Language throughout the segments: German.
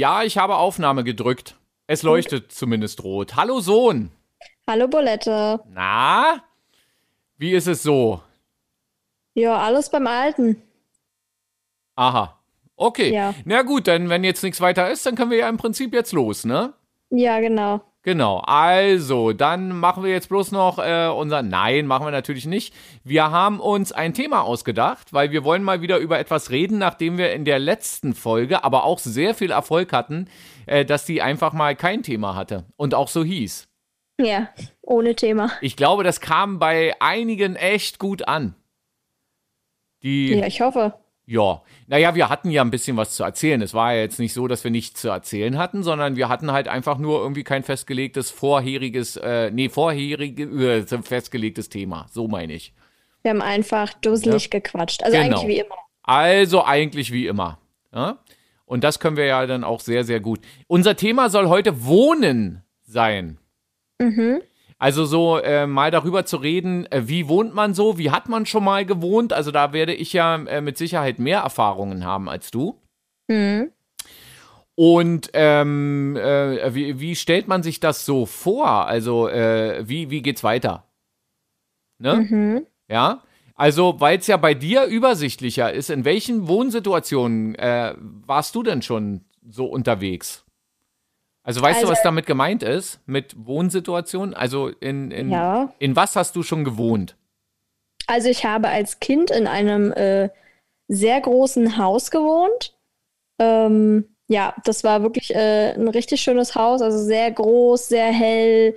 Ja, ich habe Aufnahme gedrückt. Es leuchtet zumindest rot. Hallo Sohn. Hallo Bolette. Na? Wie ist es so? Ja, alles beim Alten. Aha. Okay. Ja. Na gut, dann wenn jetzt nichts weiter ist, dann können wir ja im Prinzip jetzt los, ne? Ja, genau. Genau, also, dann machen wir jetzt bloß noch äh, unser. Nein, machen wir natürlich nicht. Wir haben uns ein Thema ausgedacht, weil wir wollen mal wieder über etwas reden, nachdem wir in der letzten Folge aber auch sehr viel Erfolg hatten, äh, dass die einfach mal kein Thema hatte und auch so hieß. Ja, ohne Thema. Ich glaube, das kam bei einigen echt gut an. Die. Ja, ich hoffe. Ja, naja, wir hatten ja ein bisschen was zu erzählen. Es war ja jetzt nicht so, dass wir nichts zu erzählen hatten, sondern wir hatten halt einfach nur irgendwie kein festgelegtes, vorheriges, äh, nee, vorherige, äh, festgelegtes Thema. So meine ich. Wir haben einfach dusselig ja. gequatscht. Also genau. eigentlich wie immer. Also eigentlich wie immer. Ja? Und das können wir ja dann auch sehr, sehr gut. Unser Thema soll heute Wohnen sein. Mhm. Also so äh, mal darüber zu reden, äh, wie wohnt man so, wie hat man schon mal gewohnt. Also da werde ich ja äh, mit Sicherheit mehr Erfahrungen haben als du. Mhm. Und ähm, äh, wie, wie, stellt man sich das so vor? Also äh, wie, wie geht's weiter? Ne? Mhm. Ja. Also, weil es ja bei dir übersichtlicher ist, in welchen Wohnsituationen äh, warst du denn schon so unterwegs? Also weißt also, du, was damit gemeint ist? Mit Wohnsituation? Also in, in, ja. in was hast du schon gewohnt? Also ich habe als Kind in einem äh, sehr großen Haus gewohnt. Ähm, ja, das war wirklich äh, ein richtig schönes Haus, also sehr groß, sehr hell,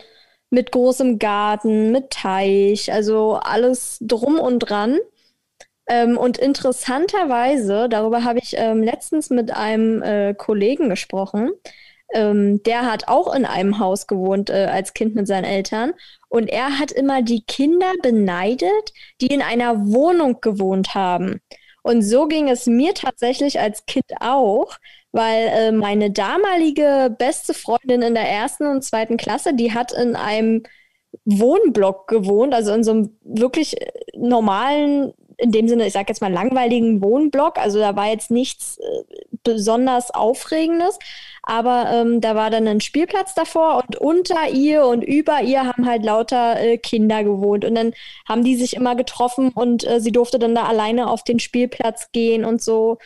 mit großem Garten, mit Teich, also alles drum und dran. Ähm, und interessanterweise, darüber habe ich ähm, letztens mit einem äh, Kollegen gesprochen, ähm, der hat auch in einem Haus gewohnt äh, als Kind mit seinen Eltern. Und er hat immer die Kinder beneidet, die in einer Wohnung gewohnt haben. Und so ging es mir tatsächlich als Kind auch, weil äh, meine damalige beste Freundin in der ersten und zweiten Klasse, die hat in einem Wohnblock gewohnt, also in so einem wirklich äh, normalen in dem Sinne, ich sage jetzt mal, langweiligen Wohnblock. Also da war jetzt nichts äh, besonders Aufregendes. Aber ähm, da war dann ein Spielplatz davor und unter ihr und über ihr haben halt lauter äh, Kinder gewohnt. Und dann haben die sich immer getroffen und äh, sie durfte dann da alleine auf den Spielplatz gehen und so.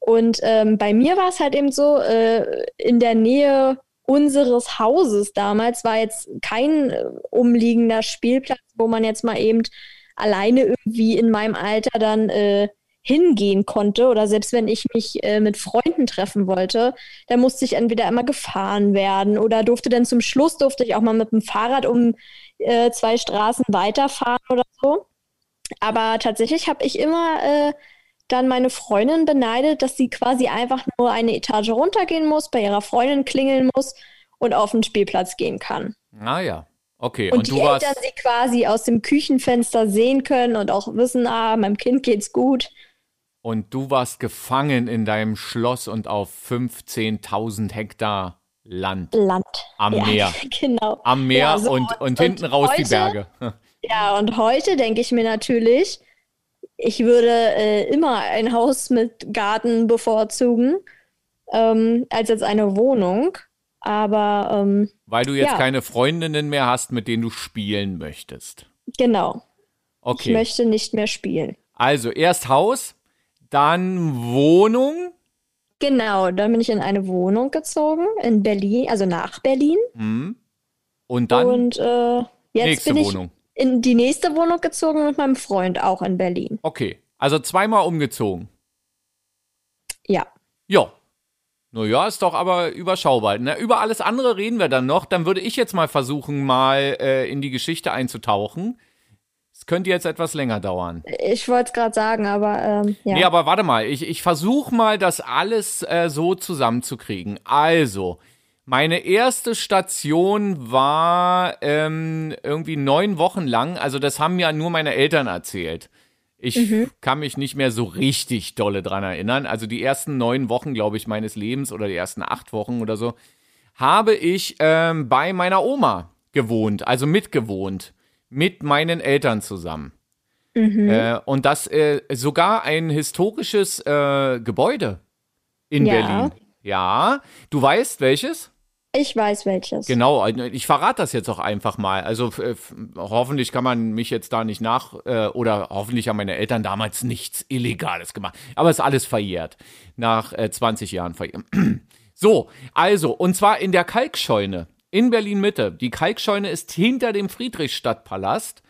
Und ähm, bei mir war es halt eben so, äh, in der Nähe unseres Hauses damals war jetzt kein äh, umliegender Spielplatz, wo man jetzt mal eben alleine irgendwie in meinem Alter dann äh, hingehen konnte oder selbst wenn ich mich äh, mit Freunden treffen wollte, dann musste ich entweder immer gefahren werden oder durfte dann zum Schluss durfte ich auch mal mit dem Fahrrad um äh, zwei Straßen weiterfahren oder so. Aber tatsächlich habe ich immer äh, dann meine Freundin beneidet, dass sie quasi einfach nur eine Etage runtergehen muss, bei ihrer Freundin klingeln muss und auf den Spielplatz gehen kann. Ah ja. Okay, und, und die du warst. Eltern sie quasi aus dem Küchenfenster sehen können und auch wissen, ah, meinem Kind geht's gut. Und du warst gefangen in deinem Schloss und auf 15.000 Hektar Land. Land. Am ja, Meer. Genau. Am Meer ja, so, und, und, und, hinten raus heute, die Berge. Ja, und heute denke ich mir natürlich, ich würde äh, immer ein Haus mit Garten bevorzugen, ähm, als jetzt eine Wohnung. Aber. Ähm, Weil du jetzt ja. keine Freundinnen mehr hast, mit denen du spielen möchtest. Genau. Okay. Ich möchte nicht mehr spielen. Also erst Haus, dann Wohnung. Genau, dann bin ich in eine Wohnung gezogen, in Berlin, also nach Berlin. Mhm. Und dann Und äh, jetzt nächste bin ich Wohnung. in die nächste Wohnung gezogen mit meinem Freund, auch in Berlin. Okay, also zweimal umgezogen. Ja. Ja. Naja, ist doch aber überschaubar. Ne? Über alles andere reden wir dann noch. Dann würde ich jetzt mal versuchen, mal äh, in die Geschichte einzutauchen. Es könnte jetzt etwas länger dauern. Ich wollte es gerade sagen, aber ähm, ja. Nee, aber warte mal. Ich, ich versuche mal, das alles äh, so zusammenzukriegen. Also, meine erste Station war ähm, irgendwie neun Wochen lang. Also, das haben ja nur meine Eltern erzählt. Ich Mhm. kann mich nicht mehr so richtig dolle dran erinnern. Also die ersten neun Wochen, glaube ich, meines Lebens oder die ersten acht Wochen oder so, habe ich ähm, bei meiner Oma gewohnt, also mitgewohnt, mit meinen Eltern zusammen. Mhm. Äh, und das äh, sogar ein historisches äh, Gebäude in Ja. Berlin. Ja, du weißt welches? Ich weiß welches. Genau, ich verrate das jetzt auch einfach mal. Also hoffentlich kann man mich jetzt da nicht nach, äh, oder hoffentlich haben meine Eltern damals nichts Illegales gemacht. Aber es ist alles verjährt. Nach äh, 20 Jahren verjährt. so, also, und zwar in der Kalkscheune in Berlin Mitte. Die Kalkscheune ist hinter dem Friedrichstadtpalast.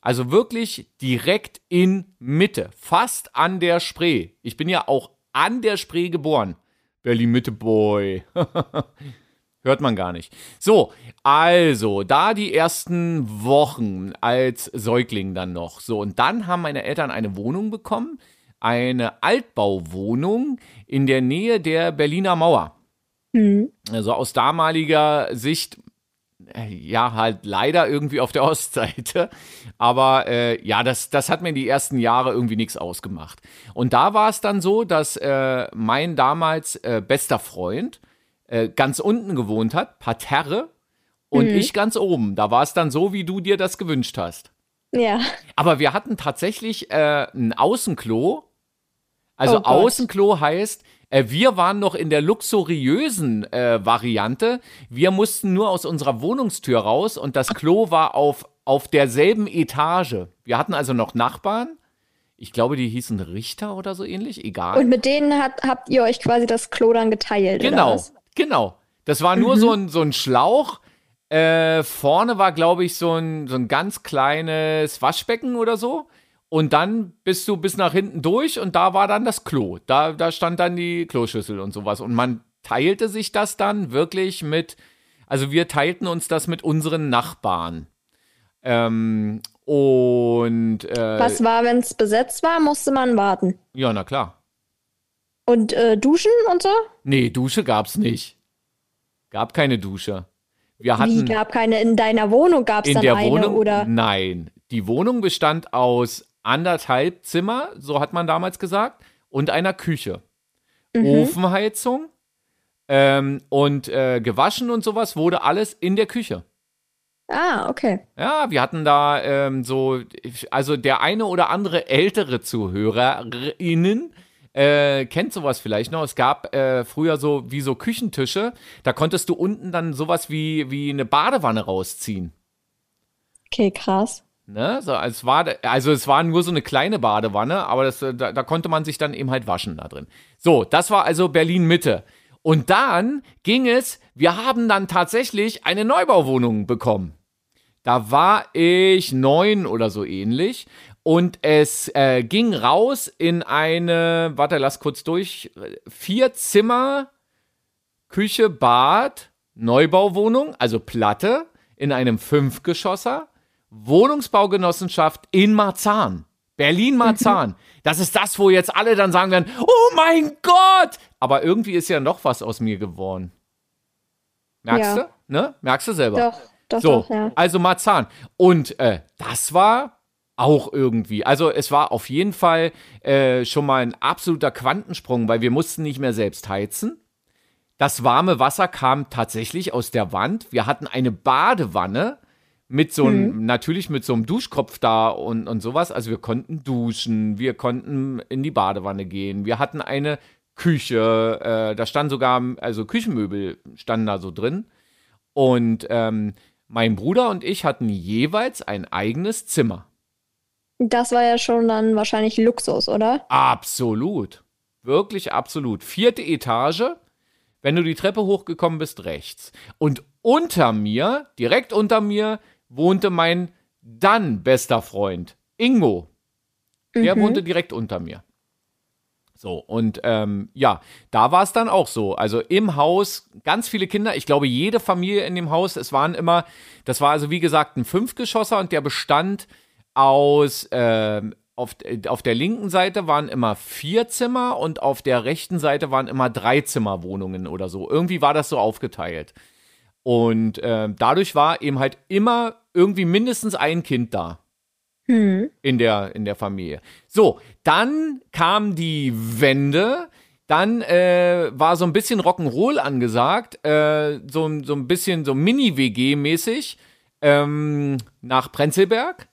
Also wirklich direkt in Mitte, fast an der Spree. Ich bin ja auch an der Spree geboren. Berlin Mitte Boy. Hört man gar nicht. So, also, da die ersten Wochen als Säugling dann noch. So, und dann haben meine Eltern eine Wohnung bekommen. Eine Altbauwohnung in der Nähe der Berliner Mauer. Mhm. Also aus damaliger Sicht, ja, halt leider irgendwie auf der Ostseite. Aber äh, ja, das, das hat mir die ersten Jahre irgendwie nichts ausgemacht. Und da war es dann so, dass äh, mein damals äh, bester Freund, äh, ganz unten gewohnt hat, Parterre, und mhm. ich ganz oben. Da war es dann so, wie du dir das gewünscht hast. Ja. Aber wir hatten tatsächlich äh, ein Außenklo. Also oh Außenklo heißt, äh, wir waren noch in der luxuriösen äh, Variante. Wir mussten nur aus unserer Wohnungstür raus und das Klo war auf, auf derselben Etage. Wir hatten also noch Nachbarn. Ich glaube, die hießen Richter oder so ähnlich, egal. Und mit denen hat, habt ihr euch quasi das Klo dann geteilt, genau. Genau. Das war nur mhm. so, ein, so ein Schlauch. Äh, vorne war, glaube ich, so ein, so ein ganz kleines Waschbecken oder so. Und dann bist du bis nach hinten durch und da war dann das Klo. Da, da stand dann die Kloschüssel und sowas. Und man teilte sich das dann wirklich mit, also wir teilten uns das mit unseren Nachbarn. Ähm, und äh, was war, wenn es besetzt war, musste man warten. Ja, na klar. Und äh, Duschen und so? Nee, Dusche gab's nicht. Gab keine Dusche. Wir hatten Wie gab keine in deiner Wohnung gab es dann der eine Wohnung, oder? Nein, die Wohnung bestand aus anderthalb Zimmer, so hat man damals gesagt, und einer Küche. Mhm. Ofenheizung ähm, und äh, gewaschen und sowas wurde alles in der Küche. Ah, okay. Ja, wir hatten da ähm, so, also der eine oder andere ältere ZuhörerInnen äh, kennt sowas vielleicht noch. Es gab äh, früher so wie so Küchentische, da konntest du unten dann sowas wie, wie eine Badewanne rausziehen. Okay, krass. Ne? So, es war, also es war nur so eine kleine Badewanne, aber das, da, da konnte man sich dann eben halt waschen da drin. So, das war also Berlin Mitte. Und dann ging es, wir haben dann tatsächlich eine Neubauwohnung bekommen. Da war ich neun oder so ähnlich. Und es äh, ging raus in eine, warte, lass kurz durch, vier Zimmer, Küche, Bad, Neubauwohnung, also Platte, in einem Fünfgeschosser, Wohnungsbaugenossenschaft in Marzahn. Berlin-Marzahn. Mhm. Das ist das, wo jetzt alle dann sagen werden, oh mein Gott! Aber irgendwie ist ja noch was aus mir geworden. Merkst ja. du? Ne? Merkst du selber? Doch, doch, so, doch, ja. Also Marzahn. Und äh, das war auch irgendwie. Also es war auf jeden Fall äh, schon mal ein absoluter Quantensprung, weil wir mussten nicht mehr selbst heizen. Das warme Wasser kam tatsächlich aus der Wand. Wir hatten eine Badewanne mit so einem, mhm. natürlich mit so einem Duschkopf da und, und sowas. Also wir konnten duschen, wir konnten in die Badewanne gehen. Wir hatten eine Küche, äh, da stand sogar, also Küchenmöbel standen da so drin. Und ähm, mein Bruder und ich hatten jeweils ein eigenes Zimmer. Das war ja schon dann wahrscheinlich Luxus, oder? Absolut. Wirklich absolut. Vierte Etage. Wenn du die Treppe hochgekommen bist, rechts. Und unter mir, direkt unter mir, wohnte mein dann bester Freund, Ingo. Der mhm. wohnte direkt unter mir. So, und ähm, ja, da war es dann auch so. Also im Haus ganz viele Kinder. Ich glaube, jede Familie in dem Haus, es waren immer, das war also wie gesagt ein Fünfgeschosser und der bestand aus, äh, auf, auf der linken Seite waren immer vier Zimmer und auf der rechten Seite waren immer drei Zimmerwohnungen oder so. Irgendwie war das so aufgeteilt. Und äh, dadurch war eben halt immer irgendwie mindestens ein Kind da. Hm. In, der, in der Familie. So, dann kam die Wende. Dann äh, war so ein bisschen Rock'n'Roll angesagt. Äh, so, so ein bisschen so Mini-WG-mäßig ähm, nach Prenzlberg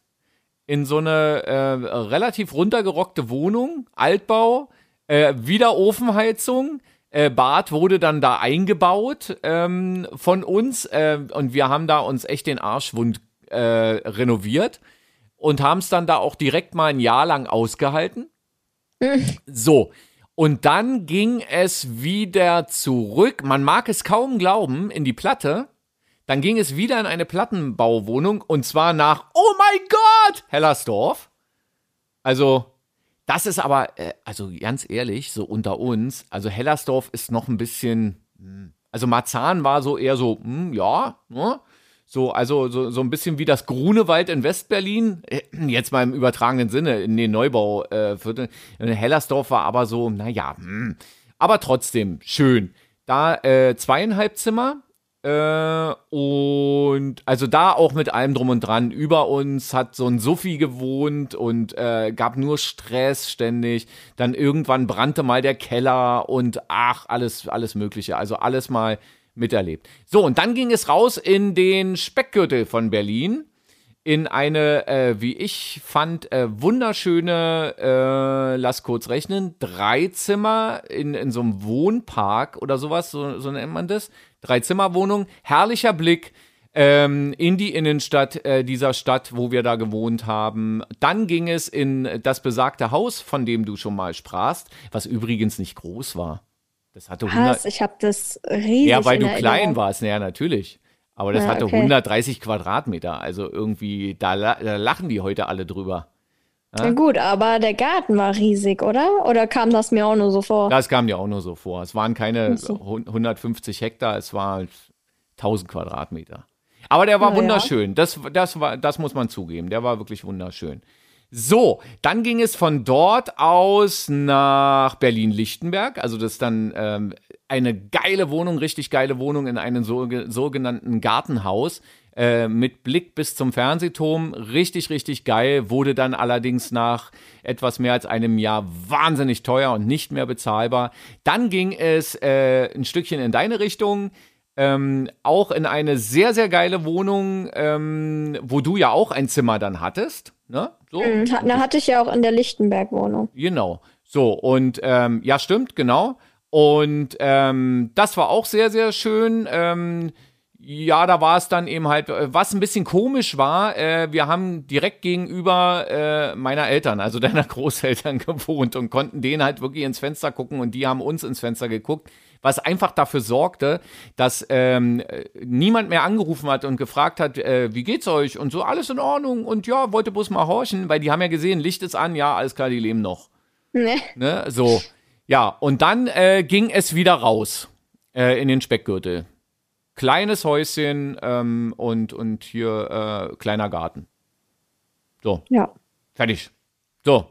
in so eine äh, relativ runtergerockte Wohnung, Altbau, äh, wieder Ofenheizung, äh, Bad wurde dann da eingebaut ähm, von uns äh, und wir haben da uns echt den Arschwund äh, renoviert und haben es dann da auch direkt mal ein Jahr lang ausgehalten. So, und dann ging es wieder zurück, man mag es kaum glauben, in die Platte. Dann ging es wieder in eine Plattenbauwohnung und zwar nach, oh mein Gott, Hellersdorf. Also, das ist aber, äh, also ganz ehrlich, so unter uns, also Hellersdorf ist noch ein bisschen, hm, also Marzahn war so eher so, hm, ja, ne? So, also so, so ein bisschen wie das Grunewald in Westberlin, äh, jetzt mal im übertragenen Sinne, in den Neubau-Vierteln. Äh, Hellersdorf war aber so, naja, hm. aber trotzdem schön. Da äh, zweieinhalb Zimmer, äh, und also da auch mit allem drum und dran. Über uns hat so ein Suffi gewohnt und äh, gab nur Stress ständig. Dann irgendwann brannte mal der Keller und ach, alles, alles Mögliche. Also alles mal miterlebt. So, und dann ging es raus in den Speckgürtel von Berlin. In eine, äh, wie ich fand, äh, wunderschöne, äh, lass kurz rechnen, Dreizimmer in, in so einem Wohnpark oder sowas, so, so nennt man das. Dreizimmerwohnung, herrlicher Blick ähm, in die Innenstadt äh, dieser Stadt, wo wir da gewohnt haben. Dann ging es in das besagte Haus, von dem du schon mal sprachst, was übrigens nicht groß war. Das hatte 100. Was? Ich habe das riesig. Ja, weil du Erinnerung. klein warst, ja, natürlich. Aber das Ja, hatte okay. 130 Quadratmeter. Also irgendwie, da, da lachen die heute alle drüber. Na gut, aber der Garten war riesig, oder? Oder kam das mir auch nur so vor? Das kam dir auch nur so vor. Es waren keine so. hun- 150 Hektar, es war 1000 Quadratmeter. Aber der war Na ja. wunderschön. Das, das, war, das muss man zugeben. Der war wirklich wunderschön. So, dann ging es von dort aus nach Berlin-Lichtenberg. Also das ist dann ähm, eine geile Wohnung, richtig geile Wohnung in einem so, sogenannten Gartenhaus äh, mit Blick bis zum Fernsehturm. Richtig, richtig geil. Wurde dann allerdings nach etwas mehr als einem Jahr wahnsinnig teuer und nicht mehr bezahlbar. Dann ging es äh, ein Stückchen in deine Richtung. Ähm, auch in eine sehr, sehr geile Wohnung, ähm, wo du ja auch ein Zimmer dann hattest. Ne? So. Hm, hat- Na, hatte ich ja auch in der Lichtenberg-Wohnung. Genau. So, und ähm, ja, stimmt, genau. Und ähm, das war auch sehr, sehr schön. Ja, da war es dann eben halt, äh, was ein bisschen komisch war, äh, wir haben direkt gegenüber äh, meiner Eltern, also deiner Großeltern gewohnt und konnten denen halt wirklich ins Fenster gucken und die haben uns ins Fenster geguckt, was einfach dafür sorgte, dass ähm, äh, niemand mehr angerufen hat und gefragt hat, äh, wie geht's euch und so, alles in Ordnung und ja, wollte bloß mal horchen, weil die haben ja gesehen, Licht ist an, ja, alles klar, die leben noch. Ne? Ne? So. Ja, und dann äh, ging es wieder raus in den Speckgürtel. Kleines Häuschen ähm, und, und hier äh, kleiner Garten. So, Ja. fertig. So.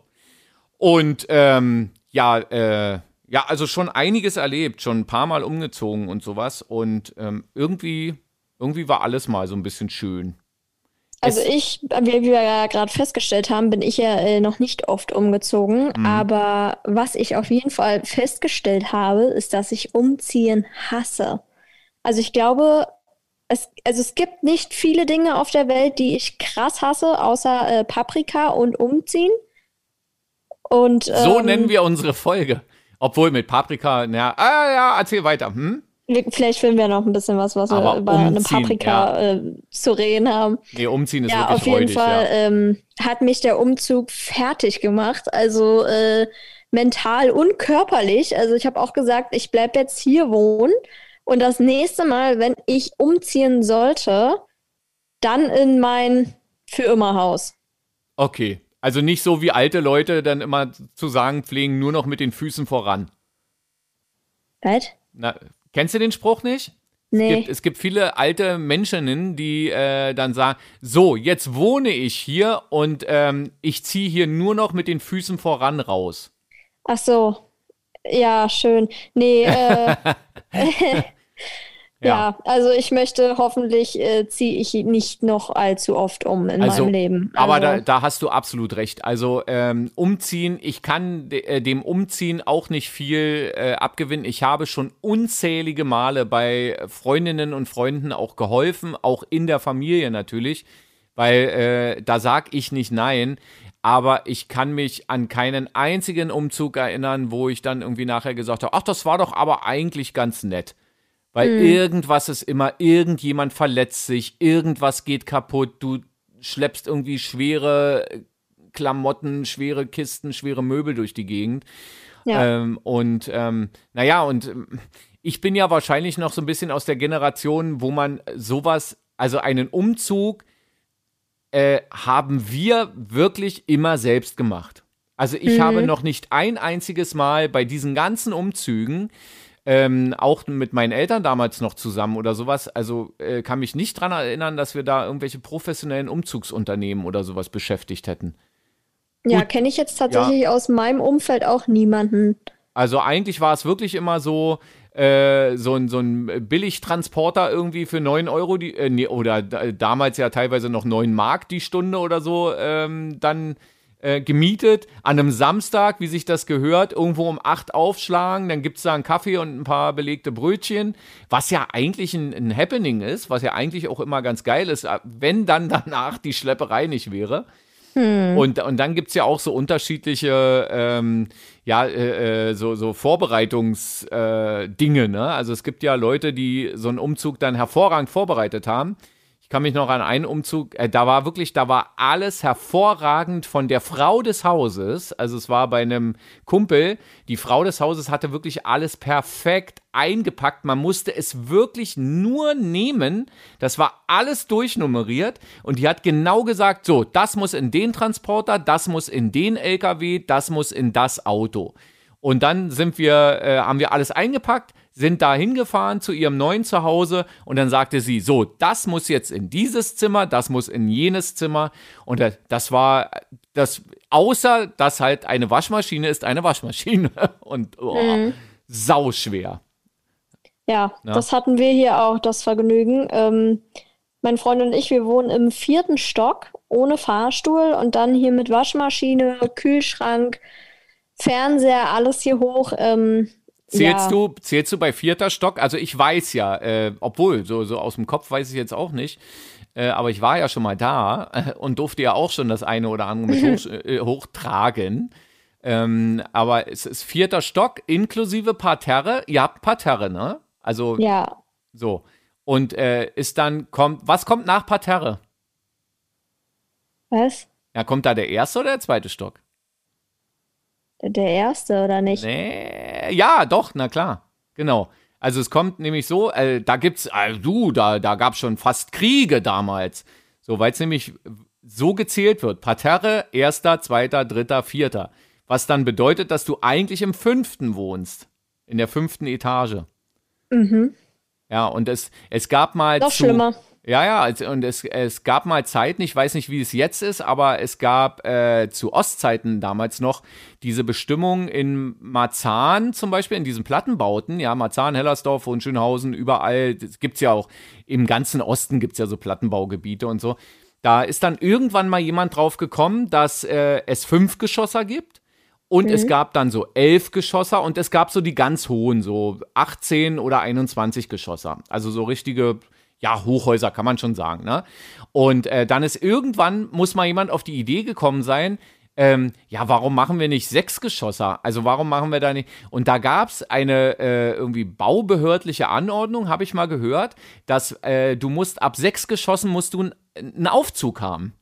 Und ähm, ja, äh, ja, also schon einiges erlebt, schon ein paar Mal umgezogen und sowas. Und ähm, irgendwie, irgendwie war alles mal so ein bisschen schön. Also ich, wie wir ja gerade festgestellt haben, bin ich ja äh, noch nicht oft umgezogen. Mhm. Aber was ich auf jeden Fall festgestellt habe, ist, dass ich Umziehen hasse. Also ich glaube, es, also es gibt nicht viele Dinge auf der Welt, die ich krass hasse, außer äh, Paprika und Umziehen. Und So ähm, nennen wir unsere Folge. Obwohl mit Paprika, na, ah, ja, erzähl weiter. Hm? vielleicht finden wir noch ein bisschen was, was Aber wir einem Umziehen, Paprika äh, zu reden haben. Nee, umziehen ist Ja, wirklich auf jeden freudig, Fall ja. ähm, hat mich der Umzug fertig gemacht, also äh, mental und körperlich. Also ich habe auch gesagt, ich bleib jetzt hier wohnen und das nächste Mal, wenn ich umziehen sollte, dann in mein für immer Haus. Okay. Also nicht so wie alte Leute dann immer zu sagen pflegen, nur noch mit den Füßen voran. Was? Na, kennst du den Spruch nicht? Es Nee. gibt, es gibt viele alte Menschen, die äh, dann sagen, so, jetzt wohne ich hier und ähm, ich ziehe hier nur noch mit den Füßen voran raus. Ach so. Ja, schön. Nee, äh, ja, also ich möchte, hoffentlich äh, ziehe ich nicht noch allzu oft um in Also, meinem Leben. Aber Also, da, da hast du absolut recht. Also ähm, umziehen, ich kann de, äh, dem Umziehen auch nicht viel äh, abgewinnen. Ich habe schon unzählige Male bei Freundinnen und Freunden auch geholfen, auch in der Familie natürlich, weil äh, da sag ich nicht nein. aber ich kann mich an keinen einzigen Umzug erinnern, wo ich dann irgendwie nachher gesagt habe, ach, das war doch aber eigentlich ganz nett. Weil mhm. irgendwas ist immer, irgendjemand verletzt sich, irgendwas geht kaputt, du schleppst irgendwie schwere Klamotten, schwere Kisten, schwere Möbel durch die Gegend. Ja. Ähm, und ähm, naja, und ähm, ich bin ja wahrscheinlich noch so ein bisschen aus der Generation, wo man sowas, also einen Umzug, äh, haben wir wirklich immer selbst gemacht. Also ich mhm. habe noch nicht ein einziges Mal bei diesen ganzen Umzügen, ähm, auch mit meinen Eltern damals noch zusammen oder sowas, also äh, kann mich nicht daran erinnern, dass wir da irgendwelche professionellen Umzugsunternehmen oder sowas beschäftigt hätten. Ja, kenne ich jetzt tatsächlich ja. aus meinem Umfeld auch niemanden. Also eigentlich war es wirklich immer so, äh, so ein, so ein Billigtransporter irgendwie für 9 Euro, die, äh, nee, oder damals ja teilweise noch 9 Mark die Stunde oder so, ähm, dann äh, gemietet. An einem Samstag, wie sich das gehört, irgendwo um 8 aufschlagen, dann gibt es da einen Kaffee und ein paar belegte Brötchen, was ja eigentlich ein, ein Happening ist, was ja eigentlich auch immer ganz geil ist, wenn dann danach die Schlepperei nicht wäre. Hm. Und, und dann gibt es ja auch so unterschiedliche ähm, ja, äh, äh so, so Vorbereitungsdinge. Äh, ne? Also es gibt ja Leute, die so einen Umzug dann hervorragend vorbereitet haben. Ich kann mich noch an einen Umzug, äh, da war wirklich, da war alles hervorragend von der Frau des Hauses. Also es war bei einem Kumpel, die Frau des Hauses hatte wirklich alles perfekt eingepackt. Man musste es wirklich nur nehmen. Das war alles durchnummeriert und die hat genau gesagt, so, das muss in den Transporter, das muss in den LKW, das muss in das Auto. Und dann sind wir, äh, haben wir alles eingepackt, sind da hingefahren zu ihrem neuen Zuhause und dann sagte sie, so, das muss jetzt in dieses Zimmer, das muss in jenes Zimmer und das war das, außer dass halt eine Waschmaschine ist eine Waschmaschine und oh, mhm. sauschwer. Ja, ja, das hatten wir hier auch, das Vergnügen. Ähm, mein Freund und ich, wir wohnen im vierten Stock ohne Fahrstuhl und dann hier mit Waschmaschine, Kühlschrank, Fernseher, alles hier hoch. Ähm, Zählst, ja. du, zählst du bei vierter Stock? Also ich weiß ja, äh, obwohl, so, so aus dem Kopf weiß ich jetzt auch nicht, äh, aber ich war ja schon mal da äh, und durfte ja auch schon das eine oder andere mit hoch, äh, hochtragen. Ähm, aber es ist vierter Stock inklusive Parterre. Ihr habt Parterre, ne? Also ja. so. Und ist dann, kommt, was kommt nach Parterre? Was? Ja, kommt da der erste oder der zweite Stock? Der erste, oder nicht? Nee, ja, doch, na klar. Genau. Also es kommt nämlich so, äh, da gibt's, äh, du, da, da gab's schon fast Kriege damals. So, weil es nämlich so gezählt wird. Parterre, erster, zweiter, dritter, vierter. Was dann bedeutet, dass du eigentlich im fünften wohnst. In der fünften Etage. Mhm. Ja, und es, es gab mal. Noch zu, schlimmer. Ja, ja, und es, es gab mal Zeiten, ich weiß nicht, wie es jetzt ist, aber es gab äh, zu Ostzeiten damals noch diese Bestimmung in Marzahn zum Beispiel, in diesen Plattenbauten, ja, Marzahn, Hellersdorf, Hohenschönhausen, überall, das gibt's ja auch, im ganzen Osten gibt's ja so Plattenbaugebiete und so. Da ist dann irgendwann mal jemand drauf gekommen, dass äh, es fünf Geschosser gibt. Und mhm. es gab dann so elf Geschosser und es gab so die ganz hohen, so 18 oder 21 Geschosser. Also so richtige, ja, Hochhäuser kann man schon sagen, ne? Und äh, dann ist irgendwann, muss mal jemand auf die Idee gekommen sein, ähm, ja, warum machen wir nicht sechs Geschosser? Also warum machen wir da nicht? Und da gab es eine äh, irgendwie baubehördliche Anordnung, habe ich mal gehört, dass äh, du musst ab sechs Geschossen musst du einen Aufzug haben.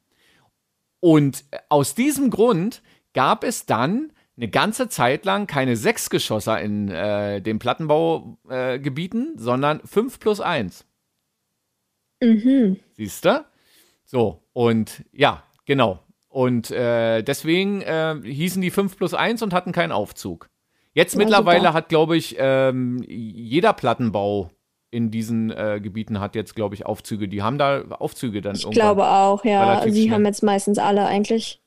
Und aus diesem Grund gab es dann eine ganze Zeit lang keine Sechsgeschosser in äh, den Plattenbaugebieten, äh, sondern fünf plus eins. Mhm. Siehst du? So, und ja, genau. Und äh, deswegen äh, hießen die 5 plus 1 und hatten keinen Aufzug. Jetzt ja, mittlerweile super. hat, glaube ich, ähm, jeder Plattenbau in diesen äh, Gebieten hat jetzt, glaube ich, Aufzüge. Die haben da Aufzüge dann Ich glaube auch, ja. Sie schnell. haben jetzt meistens alle eigentlich.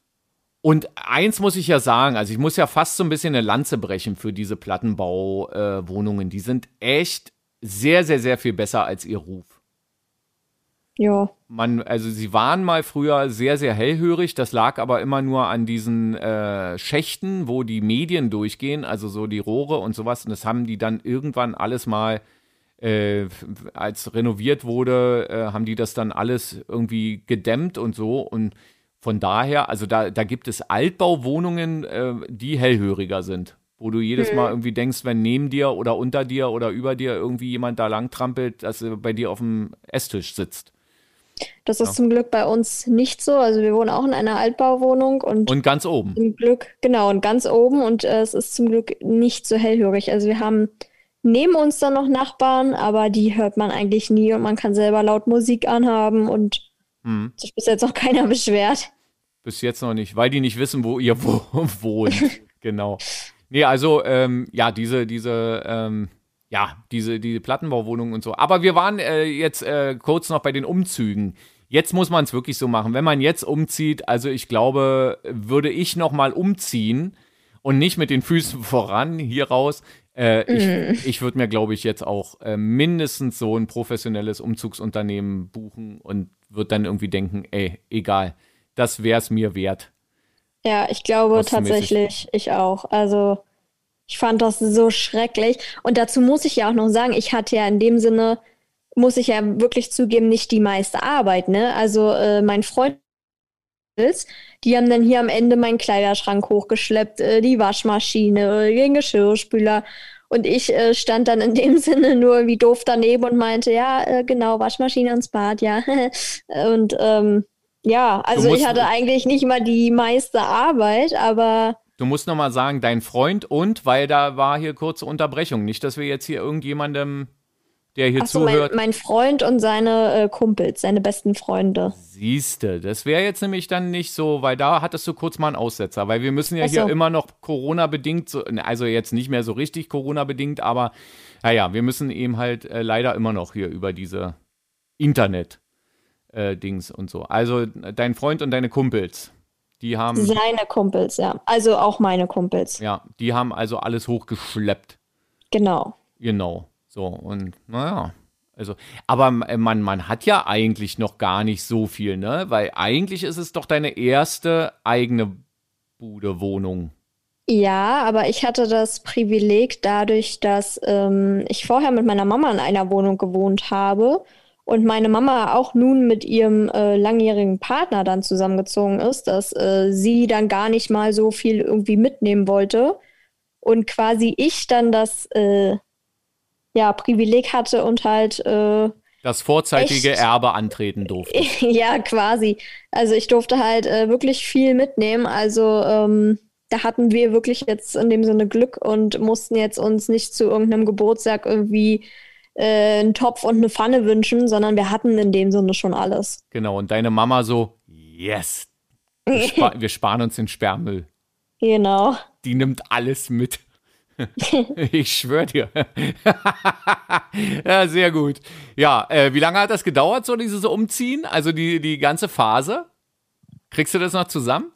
Und eins muss ich ja sagen, also ich muss ja fast so ein bisschen eine Lanze brechen für diese Plattenbauwohnungen. Äh, die sind echt sehr, sehr, sehr viel besser als ihr Ruf. Ja. Man, also sie waren mal früher sehr, sehr hellhörig. Das lag aber immer nur an diesen äh, Schächten, wo die Medien durchgehen, also so die Rohre und sowas. Und das haben die dann irgendwann alles mal, äh, als renoviert wurde, äh, haben die das dann alles irgendwie gedämmt und so. Und Von daher, also da, da gibt es Altbauwohnungen, äh, die hellhöriger sind. Wo du jedes Mal irgendwie denkst, wenn neben dir oder unter dir oder über dir irgendwie jemand da lang trampelt, dass er bei dir auf dem Esstisch sitzt. Das ist ja. zum Glück bei uns nicht so. Also wir wohnen auch in einer Altbauwohnung und. Und ganz oben. Zum Glück, genau, und ganz oben. Und äh, es ist zum Glück nicht so hellhörig. Also wir haben neben uns dann noch Nachbarn, aber die hört man eigentlich nie und man kann selber laut Musik anhaben und hm. sich bis jetzt noch keiner beschwert. Bis jetzt noch nicht, weil die nicht wissen, wo ihr wo wohnt. genau. Nee, also, ähm, ja, diese, diese, ähm, ja, diese, diese Plattenbauwohnungen und so. Aber wir waren äh, jetzt äh, kurz noch bei den Umzügen. Jetzt muss man es wirklich so machen. Wenn man jetzt umzieht, also ich glaube, würde ich noch mal umziehen und nicht mit den Füßen voran hier raus. Äh. Ich, ich würde mir, glaube ich, jetzt auch äh, mindestens so ein professionelles Umzugsunternehmen buchen und würde dann irgendwie denken, ey, egal, das wäre es mir wert. Ja, ich glaube tatsächlich, ich auch. Also ich fand das so schrecklich. Und dazu muss ich ja auch noch sagen, ich hatte ja in dem Sinne, muss ich ja wirklich zugeben, nicht die meiste Arbeit. Ne? Also äh, mein Freund die haben dann hier am Ende meinen Kleiderschrank hochgeschleppt, äh, die Waschmaschine, äh, den Geschirrspüler. Und ich äh, stand dann in dem Sinne nur wie doof daneben und meinte, ja, äh, genau, Waschmaschine ins Bad, ja. und ähm, ja, also ich hatte eigentlich nicht mal die meiste Arbeit, aber. Du musst nochmal sagen, dein Freund und, weil da war hier kurze Unterbrechung. Nicht, dass wir jetzt hier irgendjemandem, der hier so, zuhört. Mein, mein, Freund und seine äh, Kumpels, seine besten Freunde. Siehste, das wäre jetzt nämlich dann nicht so, weil da hattest du kurz mal einen Aussetzer, weil wir müssen ja so. hier immer noch Corona-bedingt, also jetzt nicht mehr so richtig Corona-bedingt, aber naja, wir müssen eben halt äh, leider immer noch hier über diese Internet äh, und so. Also dein Freund und deine Kumpels, die haben. Seine Kumpels, ja. Also auch meine Kumpels. Ja, die haben also alles hochgeschleppt. Genau. Genau. So, und naja. Also, aber man, man hat ja eigentlich noch gar nicht so viel, ne? Weil eigentlich ist es doch deine erste eigene Bude, Wohnung. Ja, aber ich hatte das Privileg dadurch, dass ähm, ich vorher mit meiner Mama in einer Wohnung gewohnt habe und meine Mama auch nun mit ihrem äh, langjährigen Partner dann zusammengezogen ist, dass äh, sie dann gar nicht mal so viel irgendwie mitnehmen wollte und quasi ich dann das äh, ja, Privileg hatte und halt äh, das vorzeitige echt, Erbe antreten durfte. ja, quasi. Also ich durfte halt äh, wirklich viel mitnehmen. Also ähm, da hatten wir wirklich jetzt in dem Sinne Glück und mussten jetzt uns nicht zu irgendeinem Geburtstag irgendwie äh, einen Topf und eine Pfanne wünschen, sondern wir hatten in dem Sinne schon alles. Genau, und deine Mama so, yes, wir, spa wir sparen uns den Sperrmüll. Genau. Die nimmt alles mit. ich schwöre dir. ja, sehr gut. Ja, äh, wie lange hat das gedauert, so dieses Umziehen? Also die, die ganze Phase? Kriegst du das noch zusammen?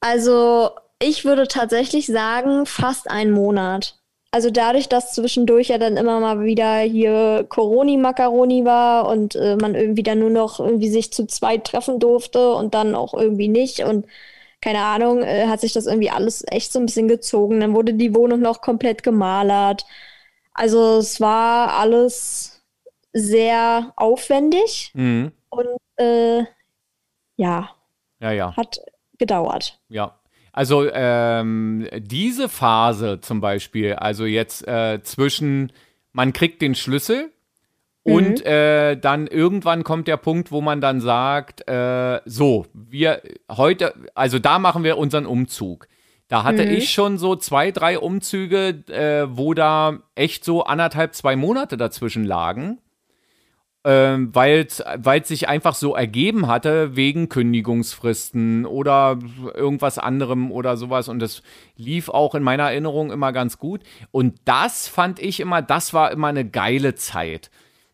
Also, ich würde tatsächlich sagen, fast einen Monat also dadurch, dass zwischendurch ja dann immer mal wieder hier Coroni-Macaroni war und äh, man irgendwie dann nur noch irgendwie sich zu zweit treffen durfte und dann auch irgendwie nicht und keine Ahnung, äh, hat sich das irgendwie alles echt so ein bisschen gezogen. Dann wurde die Wohnung noch komplett gemalert. Also es war alles sehr aufwendig mhm. und äh, ja, ja, ja. hat gedauert. Ja, also ähm, diese Phase zum Beispiel, also jetzt äh, zwischen, man kriegt den Schlüssel mhm. und äh, dann irgendwann kommt der Punkt, wo man dann sagt, äh, so, wir heute, also da machen wir unseren Umzug. Da hatte mhm. ich schon so zwei, drei Umzüge, äh, wo da echt so anderthalb, zwei Monate dazwischen lagen ähm, weil es sich einfach so ergeben hatte wegen Kündigungsfristen oder irgendwas anderem oder sowas. Und das lief auch in meiner Erinnerung immer ganz gut. Und das fand ich immer, das war immer eine geile Zeit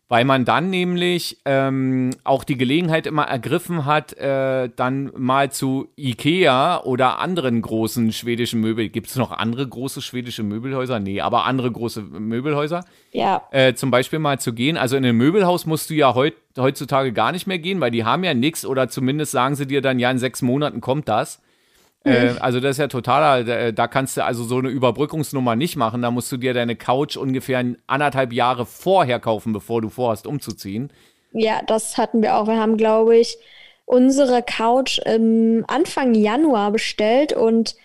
weil man dann nämlich ähm, auch die Gelegenheit immer ergriffen hat, äh, dann mal zu Ikea oder anderen großen schwedischen Möbel. Gibt es noch andere große schwedische Möbelhäuser? Nee, aber andere große Möbelhäuser. Ja. Äh, zum Beispiel mal zu gehen. Also in ein Möbelhaus musst du ja heut, heutzutage gar nicht mehr gehen, weil die haben ja nichts oder zumindest sagen sie dir dann, ja, in sechs Monaten kommt das. Äh, also das ist ja totaler, da, kannst du also so eine Überbrückungsnummer nicht machen. Da musst du dir deine Couch ungefähr anderthalb Jahre vorher kaufen, bevor du vorhast umzuziehen. Ja, das hatten wir auch. Wir haben, glaube ich, unsere Couch Anfang Januar bestellt und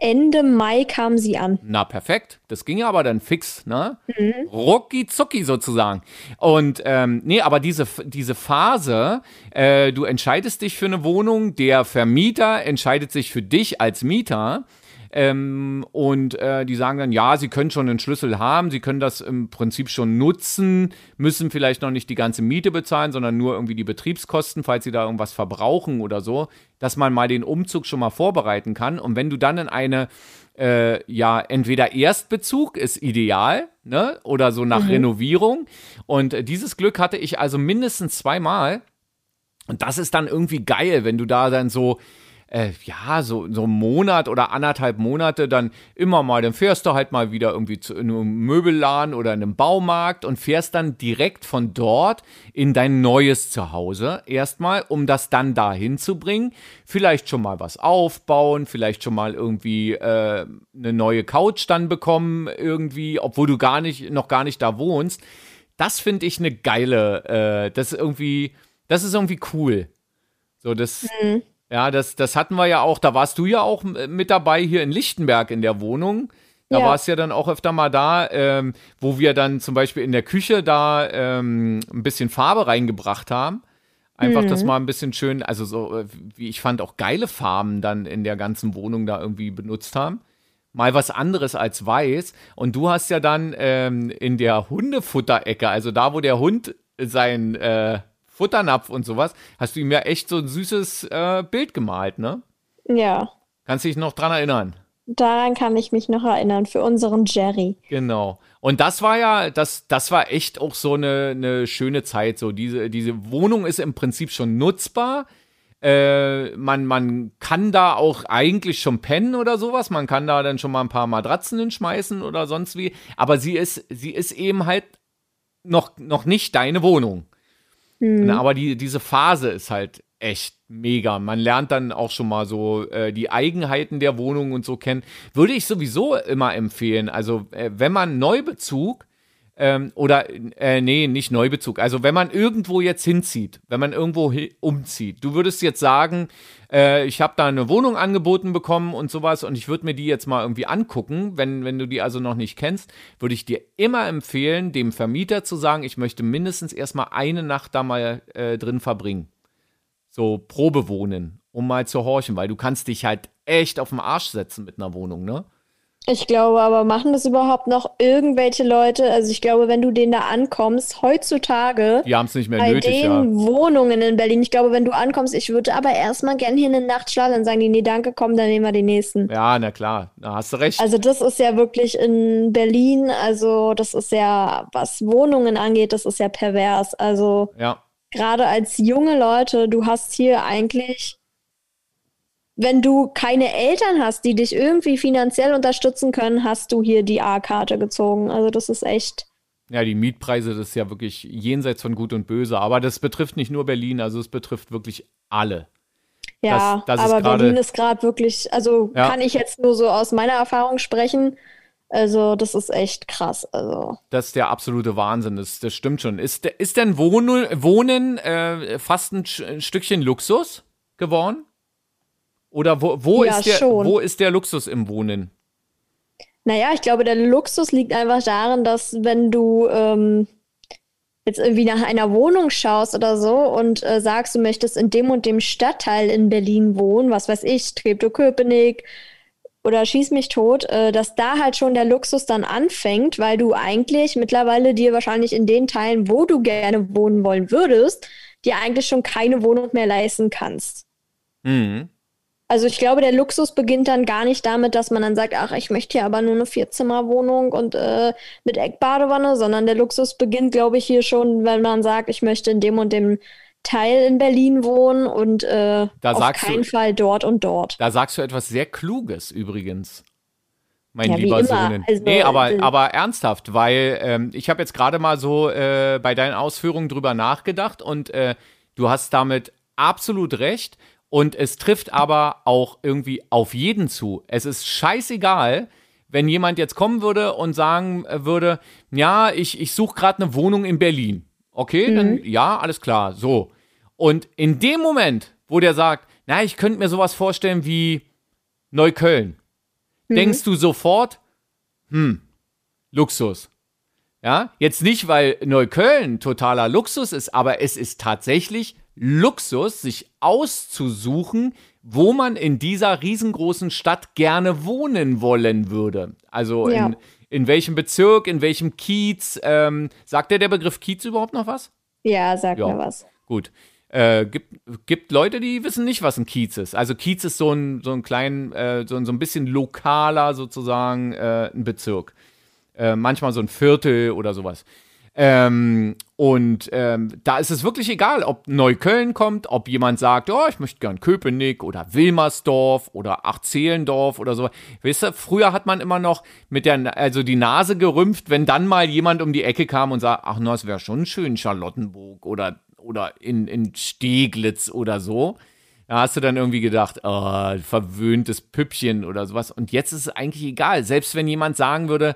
Ende Mai kam sie an. Na, perfekt. Das ging ja aber dann fix, ne? Mhm. Rucki zucki sozusagen. Und ähm, nee, aber diese, diese Phase, äh, du entscheidest dich für eine Wohnung, der Vermieter entscheidet sich für dich als Mieter. Ähm, und äh, die sagen dann, ja, sie können schon einen Schlüssel haben, sie können das im Prinzip schon nutzen, müssen vielleicht noch nicht die ganze Miete bezahlen, sondern nur irgendwie die Betriebskosten, falls sie da irgendwas verbrauchen oder so, dass man mal den Umzug schon mal vorbereiten kann. Und wenn du dann in eine äh, ja, entweder Erstbezug ist ideal, ne? Oder so nach mhm. Renovierung. Und äh, dieses Glück hatte ich also mindestens zweimal. Und das ist dann irgendwie geil, wenn du da dann so äh, ja, so, so einen Monat oder anderthalb Monate dann immer mal, dann fährst du halt mal wieder irgendwie zu einem Möbelladen oder in einem Baumarkt und fährst dann direkt von dort in dein neues Zuhause erstmal, um das dann dahin zu bringen. Vielleicht schon mal was aufbauen, vielleicht schon mal irgendwie äh, eine neue Couch dann bekommen, irgendwie, obwohl du gar nicht, noch gar nicht da wohnst. Das finde ich eine geile, äh, das ist irgendwie, das ist irgendwie cool. So, das, mhm. Ja, das, das hatten wir ja auch, da warst du ja auch mit dabei hier in Lichtenberg in der Wohnung. Da ja. war es ja dann auch öfter mal da, ähm, wo wir dann zum Beispiel in der Küche da ähm, ein bisschen Farbe reingebracht haben. Einfach, mhm. das mal ein bisschen schön, also so, äh, wie ich fand, auch geile Farben dann in der ganzen Wohnung da irgendwie benutzt haben. Mal was anderes als weiß. Und du hast ja dann ähm, in der Hundefutterecke, also da, wo der Hund sein äh, Futternapf und sowas, hast du ihm ja echt so ein süßes äh, Bild gemalt, ne? Ja. Kannst du dich noch dran erinnern? Daran kann ich mich noch erinnern, für unseren Jerry. Genau. Und das war ja, das, das war echt auch so eine, eine schöne Zeit. So, diese, diese Wohnung ist im Prinzip schon nutzbar. Äh, man, man kann da auch eigentlich schon pennen oder sowas. Man kann da dann schon mal ein paar Matratzen hinschmeißen oder sonst wie. Aber sie ist, sie ist eben halt noch, noch nicht deine Wohnung. Mhm. Aber die, diese Phase ist halt echt mega. Man lernt dann auch schon mal so äh, die Eigenheiten der Wohnung und so kennen. Würde ich sowieso immer empfehlen. Also, äh, wenn man Neubezug ähm, oder, äh, nee, nicht Neubezug. Also wenn man irgendwo jetzt hinzieht, wenn man irgendwo umzieht, du würdest jetzt sagen, äh, ich habe da eine Wohnung angeboten bekommen und sowas und ich würde mir die jetzt mal irgendwie angucken, wenn, wenn du die also noch nicht kennst, würde ich dir immer empfehlen, dem Vermieter zu sagen, ich möchte mindestens erstmal eine Nacht da mal äh, drin verbringen. So Probe wohnen, um mal zu horchen, weil du kannst dich halt echt auf den Arsch setzen mit einer Wohnung, ne? Ich glaube aber, machen das überhaupt noch irgendwelche Leute? Also ich glaube, wenn du denen da ankommst, heutzutage. Die haben es nicht mehr bei nötig, den ja. Wohnungen in Berlin. Ich glaube, wenn du ankommst, ich würde aber erstmal gern hier eine Nacht schlafen, dann sagen die, nee, danke, komm, dann nehmen wir den nächsten. Ja, na klar, da hast du recht. Also das ist ja wirklich in Berlin, also das ist ja, was Wohnungen angeht, das ist ja pervers. Also ja. gerade als junge Leute, du hast hier eigentlich wenn du keine Eltern hast, die dich irgendwie finanziell unterstützen können, hast du hier die A-Karte gezogen. Also das ist echt. Ja, die Mietpreise, das ist ja wirklich jenseits von Gut und Böse. Aber das betrifft nicht nur Berlin, also es betrifft wirklich alle. Ja, das, das aber grade, Berlin ist gerade wirklich, also ja. kann ich jetzt nur so aus meiner Erfahrung sprechen. Also, das ist echt krass. Also. Das ist der absolute Wahnsinn, das, das stimmt schon. Ist, ist denn Wohnen, Wohnen äh, fast ein, ein Stückchen Luxus geworden? Oder wo, wo, ja, ist der, wo ist der Luxus im Wohnen? Naja, ich glaube, der Luxus liegt einfach darin, dass wenn du ähm, jetzt irgendwie nach einer Wohnung schaust oder so und äh, sagst, du möchtest in dem und dem Stadtteil in Berlin wohnen, was weiß ich, Treptow-Köpenick oder Schieß mich tot, äh, dass da halt schon der Luxus dann anfängt, weil du eigentlich mittlerweile dir wahrscheinlich in den Teilen, wo du gerne wohnen wollen würdest, dir eigentlich schon keine Wohnung mehr leisten kannst. Mhm. Also ich glaube, der Luxus beginnt dann gar nicht damit, dass man dann sagt, ach, ich möchte hier aber nur eine Vierzimmerwohnung und äh, mit Eckbadewanne, sondern der Luxus beginnt, glaube ich, hier schon, wenn man sagt, ich möchte in dem und dem Teil in Berlin wohnen und äh, auf keinen du, Fall dort und dort. Da sagst du etwas sehr Kluges übrigens. Mein ja, lieber Sohn. Also, nee, aber, äh, aber ernsthaft, weil ähm, ich habe jetzt gerade mal so äh, bei deinen Ausführungen drüber nachgedacht und äh, du hast damit absolut recht. Und es trifft aber auch irgendwie auf jeden zu. Es ist scheißegal, wenn jemand jetzt kommen würde und sagen würde, ja, ich, ich suche gerade eine Wohnung in Berlin. Okay, mhm. dann ja, alles klar, so. Und in dem Moment, wo der sagt, na, ich könnte mir sowas vorstellen wie Neukölln. Mhm. Denkst du sofort, hm, Luxus. Ja, jetzt nicht, weil Neukölln totaler Luxus ist, aber es ist tatsächlich Luxus, sich auszusuchen, wo man in dieser riesengroßen Stadt gerne wohnen wollen würde. Also ja. in, in welchem Bezirk, in welchem Kiez. Ähm, sagt dir der Begriff Kiez überhaupt noch was? Ja, sagt ja. mir was. Gut. Äh, gibt, gibt Leute, die wissen nicht, was ein Kiez ist. Also Kiez ist so ein, so ein klein, äh, so, so ein bisschen lokaler sozusagen äh, ein Bezirk. Äh, manchmal so ein Viertel oder sowas. Ähm, und ähm, da ist es wirklich egal, ob Neukölln kommt, ob jemand sagt, oh, ich möchte gern Köpenick oder Wilmersdorf oder Achzehlendorf oder so. Weißt du, früher hat man immer noch mit der, also die Nase gerümpft, wenn dann mal jemand um die Ecke kam und sagt, ach, no, es wäre schon schön Charlottenburg oder oder in, in Steglitz oder so. Da hast du dann irgendwie gedacht, oh, verwöhntes Püppchen oder sowas. Und jetzt ist es eigentlich egal. Selbst wenn jemand sagen würde,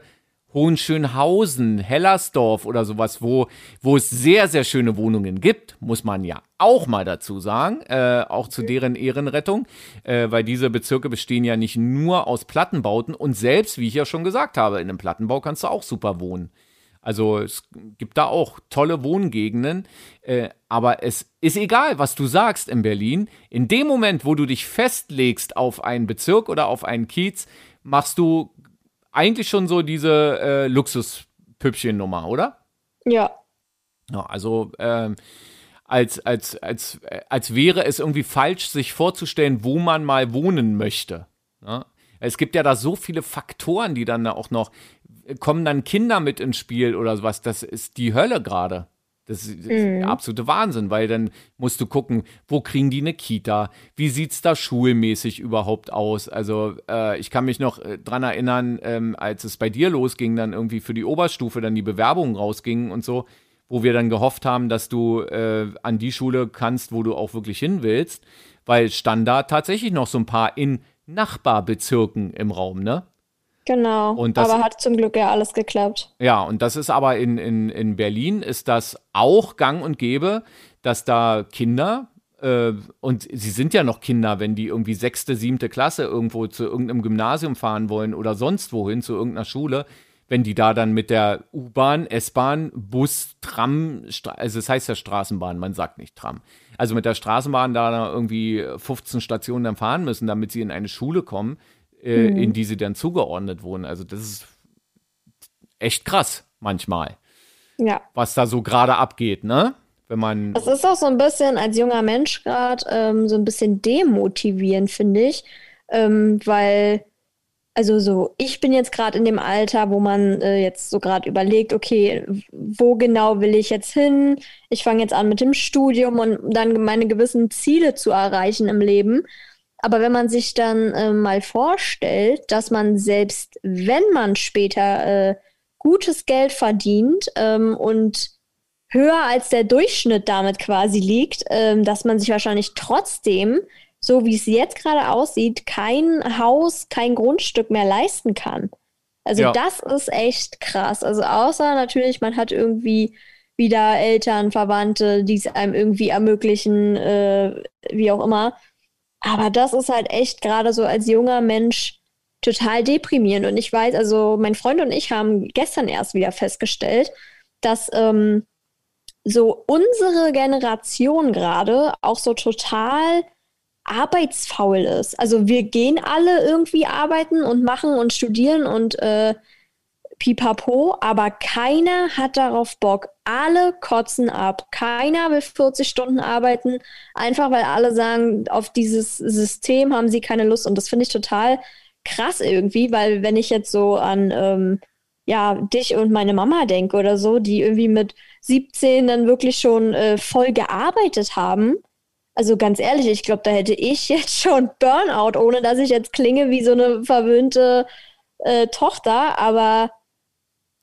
Hohenschönhausen, Hellersdorf oder sowas, wo, wo es sehr, sehr schöne Wohnungen gibt, muss man ja auch mal dazu sagen, äh, auch zu deren Ehrenrettung, äh, weil diese Bezirke bestehen ja nicht nur aus Plattenbauten und selbst, wie ich ja schon gesagt habe, in einem Plattenbau kannst du auch super wohnen. Also es gibt da auch tolle Wohngegenden, äh, aber es ist egal, was du sagst in Berlin. In dem Moment, wo du dich festlegst auf einen Bezirk oder auf einen Kiez, machst du eigentlich schon so diese äh, Luxuspüppchen-Nummer, oder? Ja. ja also ähm, als, als, als, als wäre es irgendwie falsch, sich vorzustellen, wo man mal wohnen möchte. Ja? Ne? Es gibt ja da so viele Faktoren, die dann auch noch kommen dann Kinder mit ins Spiel oder sowas. Das ist die Hölle gerade. Das ist mhm. der absolute Wahnsinn, weil dann musst du gucken, wo kriegen die eine Kita? Wie sieht es da schulmäßig überhaupt aus? Also, äh, ich kann mich noch äh, dran erinnern, ähm, als es bei dir losging, dann irgendwie für die Oberstufe dann die Bewerbungen rausgingen und so, wo wir dann gehofft haben, dass du äh, an die Schule kannst, wo du auch wirklich hin willst, weil Standard tatsächlich noch so ein paar in Nachbarbezirken im Raum, ne? Genau, und das, aber hat zum Glück ja alles geklappt. Ja, und das ist aber in, in, in Berlin ist das auch gang und gäbe, dass da Kinder, äh, und sie sind ja noch Kinder, wenn die irgendwie sechste, siebte Klasse irgendwo zu irgendeinem Gymnasium fahren wollen oder sonst wohin, zu irgendeiner Schule, wenn die da dann mit der U-Bahn, S-Bahn, Bus, Tram, also es heißt ja Straßenbahn, man sagt nicht Tram. Also mit der Straßenbahn da irgendwie 15 Stationen dann fahren müssen, damit sie in eine Schule kommen äh, mhm. in die sie dann zugeordnet wurden. Also das ist echt krass manchmal. Ja. Was da so gerade abgeht, ne? Wenn man. Das ist auch so ein bisschen als junger Mensch gerade ähm, so ein bisschen demotivierend, finde ich. Ähm, weil, also so, ich bin jetzt gerade in dem Alter, wo man äh, jetzt so gerade überlegt, okay, wo genau will ich jetzt hin? Ich fange jetzt an mit dem Studium und dann meine gewissen Ziele zu erreichen im Leben. Aber wenn man sich dann äh, mal vorstellt, dass man selbst, wenn man später äh, gutes Geld verdient ähm, und höher als der Durchschnitt damit quasi liegt, ähm, dass man sich wahrscheinlich trotzdem, so wie es jetzt gerade aussieht, kein Haus, kein Grundstück mehr leisten kann. Also ja. das ist echt krass. Also außer natürlich, man hat irgendwie wieder Eltern, Verwandte, die es einem irgendwie ermöglichen, äh, wie auch immer. Aber das ist halt echt gerade so als junger Mensch total deprimierend. Und ich weiß, also mein Freund und ich haben gestern erst wieder festgestellt, dass ähm, so unsere Generation gerade auch so total arbeitsfaul ist. Also wir gehen alle irgendwie arbeiten und machen und studieren und äh, pipapo, aber keiner hat darauf Bock. Alle kotzen ab. Keiner will 40 Stunden arbeiten, einfach weil alle sagen, auf dieses System haben sie keine Lust. Und das finde ich total krass irgendwie, weil wenn ich jetzt so an ähm, ja, dich und meine Mama denke oder so, die irgendwie mit 17 dann wirklich schon äh, voll gearbeitet haben. Also ganz ehrlich, ich glaube, da hätte ich jetzt schon Burnout, ohne dass ich jetzt klinge wie so eine verwöhnte äh, Tochter, aber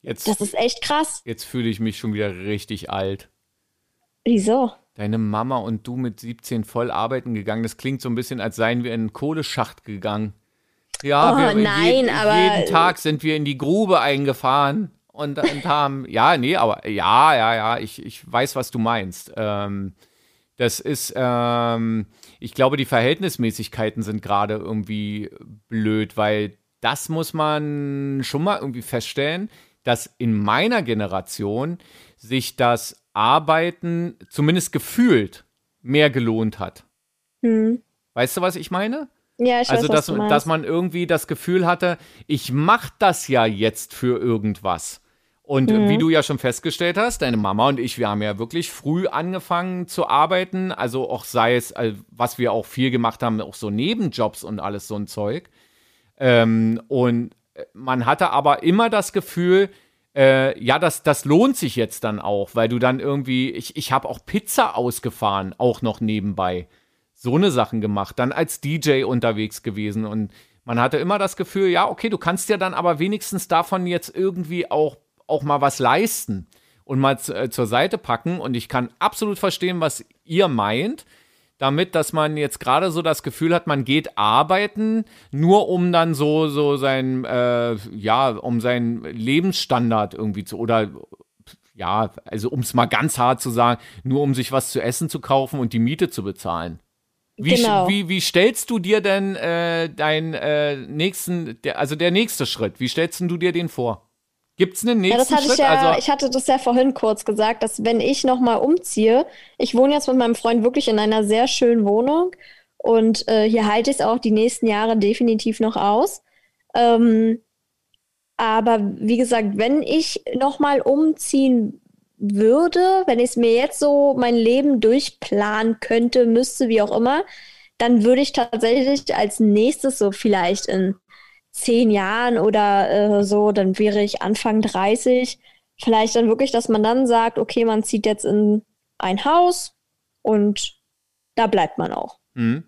Jetzt, das ist echt krass. Jetzt fühle ich mich schon wieder richtig alt. Wieso? Deine Mama und du mit 17 voll arbeiten gegangen. Das klingt so ein bisschen, als seien wir in einen Kohleschacht gegangen. Ja, oh, wir, nein, jeden, aber jeden Tag sind wir in die Grube eingefahren und, und haben, ja, nee, aber ja, ja, ja, ich, ich weiß, was du meinst. Ähm, das ist, ähm, ich glaube, die Verhältnismäßigkeiten sind gerade irgendwie blöd, weil das muss man schon mal irgendwie feststellen, dass in meiner Generation sich das Arbeiten zumindest gefühlt mehr gelohnt hat. Hm. Weißt du, was ich meine? Ja, ich also, weiß, dass, dass man irgendwie das Gefühl hatte, ich mache das ja jetzt für irgendwas. Und mhm. wie du ja schon festgestellt hast, deine Mama und ich, wir haben ja wirklich früh angefangen zu arbeiten. Also auch sei es, äh, was wir auch viel gemacht haben, auch so Nebenjobs und alles so ein Zeug. Ähm, und man hatte aber immer das Gefühl, äh, ja, das, das lohnt sich jetzt dann auch, weil du dann irgendwie, ich, ich habe auch Pizza ausgefahren, auch noch nebenbei. So eine Sachen gemacht, dann als DJ unterwegs gewesen und man hatte immer das Gefühl, ja, okay, du kannst ja dann aber wenigstens davon jetzt irgendwie auch auch mal was leisten und mal äh, zur Seite packen. Und ich kann absolut verstehen, was ihr meint damit, dass man jetzt gerade so das Gefühl hat, man geht arbeiten, nur um dann so, so sein, äh, ja, um seinen Lebensstandard irgendwie zu, oder ja, also um es mal ganz hart zu sagen, nur um sich was zu essen zu kaufen und die Miete zu bezahlen. Wie, genau. wie, wie stellst du dir denn äh, deinen äh, nächsten, der, also der nächste Schritt, wie stellst du dir den vor? Gibt es einen nächsten ja, das hatte Schritt? Ich, ja, also, ich hatte das ja vorhin kurz gesagt, dass wenn ich nochmal umziehe, ich wohne jetzt mit meinem Freund wirklich in einer sehr schönen Wohnung und äh, hier halte ich es auch die nächsten Jahre definitiv noch aus. Ähm, aber wie gesagt, wenn ich nochmal umziehen würde, wenn ich es mir jetzt so mein Leben durchplanen könnte, müsste, wie auch immer, dann würde ich tatsächlich als nächstes so vielleicht in zehn Jahren oder äh, so, dann wäre ich Anfang 30. Vielleicht dann wirklich, dass man dann sagt, okay, man zieht jetzt in ein Haus und da bleibt man auch. Mhm.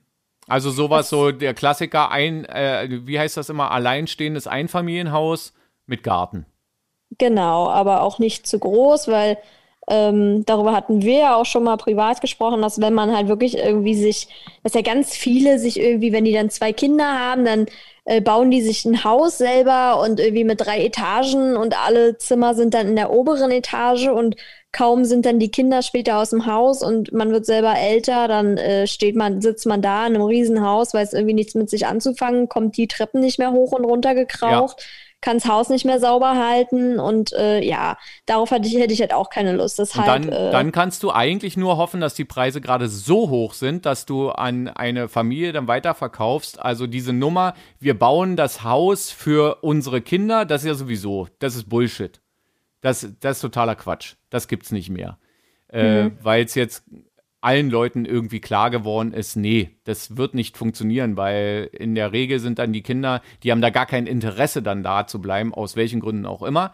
Also sowas, so der Klassiker, ein, äh, wie heißt das immer, alleinstehendes Einfamilienhaus mit Garten. Genau, aber auch nicht zu groß, weil ähm, darüber hatten wir ja auch schon mal privat gesprochen, dass wenn man halt wirklich irgendwie sich, dass ja ganz viele sich irgendwie, wenn die dann zwei Kinder haben, dann äh, bauen die sich ein Haus selber und irgendwie mit drei Etagen und alle Zimmer sind dann in der oberen Etage und kaum sind dann die Kinder später aus dem Haus und man wird selber älter, dann äh, steht man, sitzt man da in einem Riesenhaus, weiß irgendwie nichts mit sich anzufangen, kommt die Treppen nicht mehr hoch und runter gekraucht. Ja kann das Haus nicht mehr sauber halten und äh, ja, darauf hätte ich, hätte ich halt auch keine Lust. Deshalb, dann, äh, dann kannst du eigentlich nur hoffen, dass die Preise gerade so hoch sind, dass du an eine Familie dann weiterverkaufst. Also diese Nummer, wir bauen das Haus für unsere Kinder, das ist ja sowieso, das ist Bullshit. Das, das ist totaler Quatsch. Das gibt's nicht mehr. Äh, mhm. Weil es jetzt allen Leuten irgendwie klar geworden ist, nee, das wird nicht funktionieren, weil in der Regel sind dann die Kinder, die haben da gar kein Interesse dann da zu bleiben, aus welchen Gründen auch immer.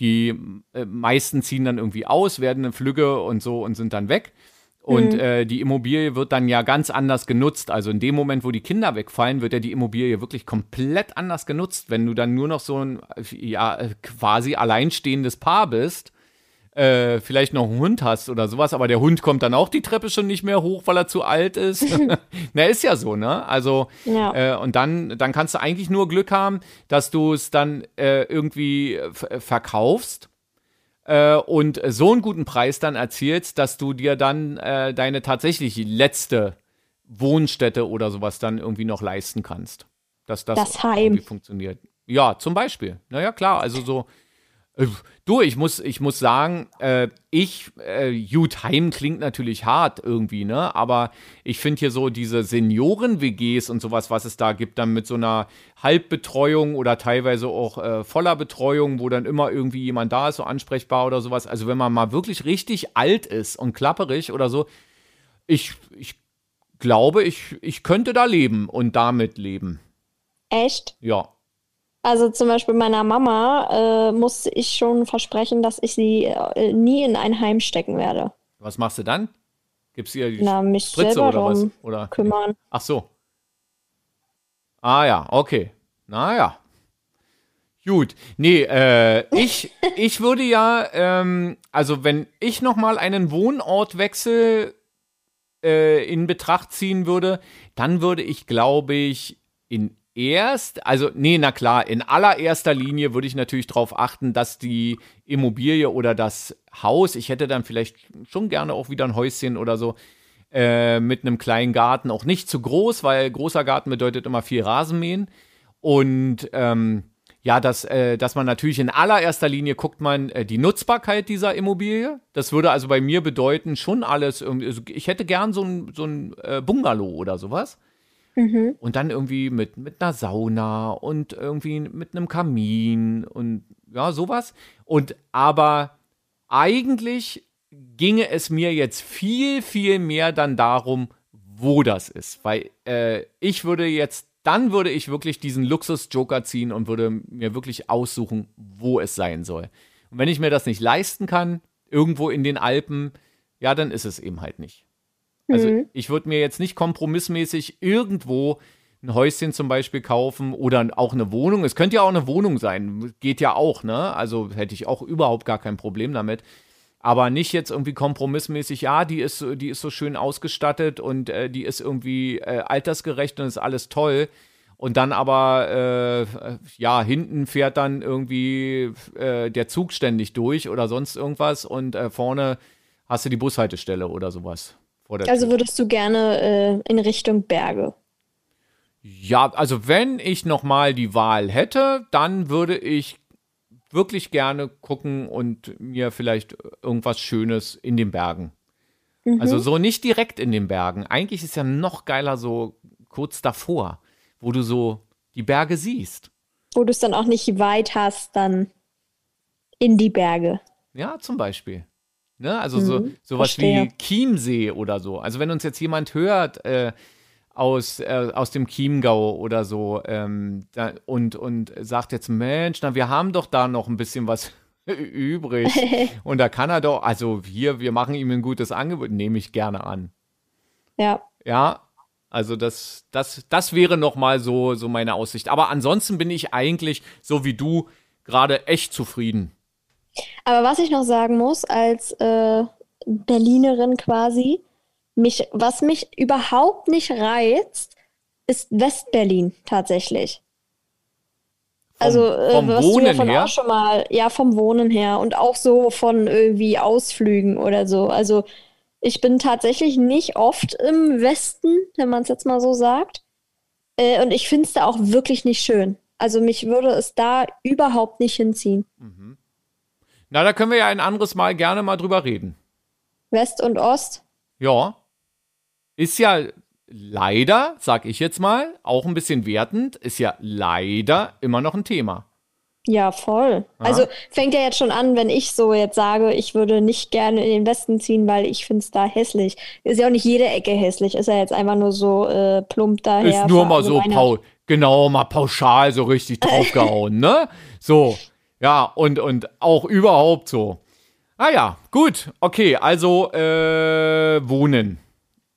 Die äh, meisten ziehen dann irgendwie aus, werden eine Flügge und so und sind dann weg. Und mhm. äh, die Immobilie wird dann ja ganz anders genutzt. Also in dem Moment, wo die Kinder wegfallen, wird ja die Immobilie wirklich komplett anders genutzt. Wenn du dann nur noch so ein ja, quasi alleinstehendes Paar bist äh, vielleicht noch einen Hund hast oder sowas, aber der Hund kommt dann auch die Treppe schon nicht mehr hoch, weil er zu alt ist. Na, ist ja so, ne? Also, ja. äh, und dann, dann kannst du eigentlich nur Glück haben, dass du es dann äh, irgendwie verkaufst äh, und so einen guten Preis dann erzielst, dass du dir dann äh, deine tatsächlich letzte Wohnstätte oder sowas dann irgendwie noch leisten kannst. Dass das, das Heim. irgendwie funktioniert. Ja, zum Beispiel. Naja, klar, also so äh, du, ich muss, ich muss sagen, äh, ich, äh, gut, Heim klingt natürlich hart irgendwie, ne? Aber ich finde hier so diese Senioren-WGs und sowas, was es da gibt, dann mit so einer Halbbetreuung oder teilweise auch äh, voller Betreuung, wo dann immer irgendwie jemand da ist, so ansprechbar oder sowas. Also wenn man mal wirklich richtig alt ist und klapperig oder so, ich, ich glaube, ich, ich könnte da leben und damit leben. Echt? Ja. Also zum Beispiel meiner Mama äh, musste ich schon versprechen, dass ich sie äh, nie in ein Heim stecken werde. Was machst du dann? Gibst du ihr die Na, mich Spritze oder was? Oder? kümmern. Ach so. Ah ja, okay. Naja. Gut. Nee, äh, ich, ich würde ja, ähm, also wenn ich nochmal einen Wohnortwechsel äh, in Betracht ziehen würde, dann würde ich, glaube ich, in erst, also nee, na klar, in allererster Linie würde ich natürlich darauf achten, dass die Immobilie oder das Haus, ich hätte dann vielleicht schon gerne auch wieder ein Häuschen oder so, äh, mit einem kleinen Garten, auch nicht zu groß, weil großer Garten bedeutet immer viel Rasenmähen. Und ähm, ja, dass, äh, dass man natürlich in allererster Linie guckt man äh, die Nutzbarkeit dieser Immobilie. Das würde also bei mir bedeuten, schon alles also ich hätte gern so ein, so ein äh, Bungalow oder sowas. Mhm. Und dann irgendwie mit, mit einer Sauna und irgendwie mit einem Kamin und ja, sowas. Und aber eigentlich ginge es mir jetzt viel, viel mehr dann darum, wo das ist. Weil äh, ich würde jetzt, dann würde ich wirklich diesen Luxus-Joker ziehen und würde mir wirklich aussuchen, wo es sein soll. Und wenn ich mir das nicht leisten kann, irgendwo in den Alpen, ja, dann ist es eben halt nicht. Also Mhm. ich würde mir jetzt nicht kompromissmäßig irgendwo ein Häuschen zum Beispiel kaufen oder auch eine Wohnung. Es könnte ja auch eine Wohnung sein, geht ja auch, ne? Also hätte ich auch überhaupt gar kein Problem damit. Aber nicht jetzt irgendwie kompromissmäßig, ja, die ist, so- die ist so schön ausgestattet und äh, die ist irgendwie äh, altersgerecht und ist alles toll. Und dann aber, äh, ja, hinten fährt dann irgendwie äh, der Zug ständig durch oder sonst irgendwas und äh, vorne hast du die Bushaltestelle oder sowas. Vor der Also Tür. würdest du gerne äh, in Richtung Berge. Ja, also wenn ich nochmal die Wahl hätte, dann würde ich wirklich gerne gucken und mir vielleicht irgendwas Schönes in den Bergen. Mhm. Also so nicht direkt in den Bergen. Eigentlich ist ja noch geiler so kurz davor, wo du so die Berge siehst. Wo du es dann auch nicht weit hast, dann in die Berge. Ja, zum Beispiel. Ne? Also so, Mhm, sowas verstehe. wie Chiemsee oder so. Also wenn uns jetzt jemand hört äh, aus, äh, aus dem Chiemgau oder so ähm, da, und, und sagt jetzt, Mensch, na, wir haben doch da noch ein bisschen was übrig. und da kann er doch, also hier, wir machen ihm ein gutes Angebot, nehme ich gerne an. Ja. Ja, also das, das, das wäre noch mal so, so meine Aussicht. Aber ansonsten bin ich eigentlich, so wie du, gerade echt zufrieden. Aber was ich noch sagen muss, als äh, Berlinerin quasi, mich, was mich überhaupt nicht reizt, ist Westberlin tatsächlich. Vom, Also, äh, vom was du ja Wohnen von her. auch schon mal, ja, vom Wohnen her und auch so von irgendwie Ausflügen oder so. Also, ich bin tatsächlich nicht oft im Westen, wenn man es jetzt mal so sagt. Äh, und ich finde es da auch wirklich nicht schön. Also, mich würde es da überhaupt nicht hinziehen. Na, da können wir ja ein anderes Mal gerne mal drüber reden. West und Ost. Ja. Ist ja leider, sag ich jetzt mal, auch ein bisschen wertend, ist ja leider immer noch ein Thema. Ja, voll. Also fängt ja jetzt schon an, wenn ich so jetzt sage, ich würde nicht gerne in den Westen ziehen, weil ich finde es da hässlich. Ist ja auch nicht jede Ecke hässlich, ist ja jetzt einfach nur so äh, plump daher. Ist nur mal so verallgemeinert. pau genau mal pauschal so richtig draufgehauen, ne? So. Ja, und, und auch überhaupt so. Ah ja, gut. Okay, also äh, wohnen.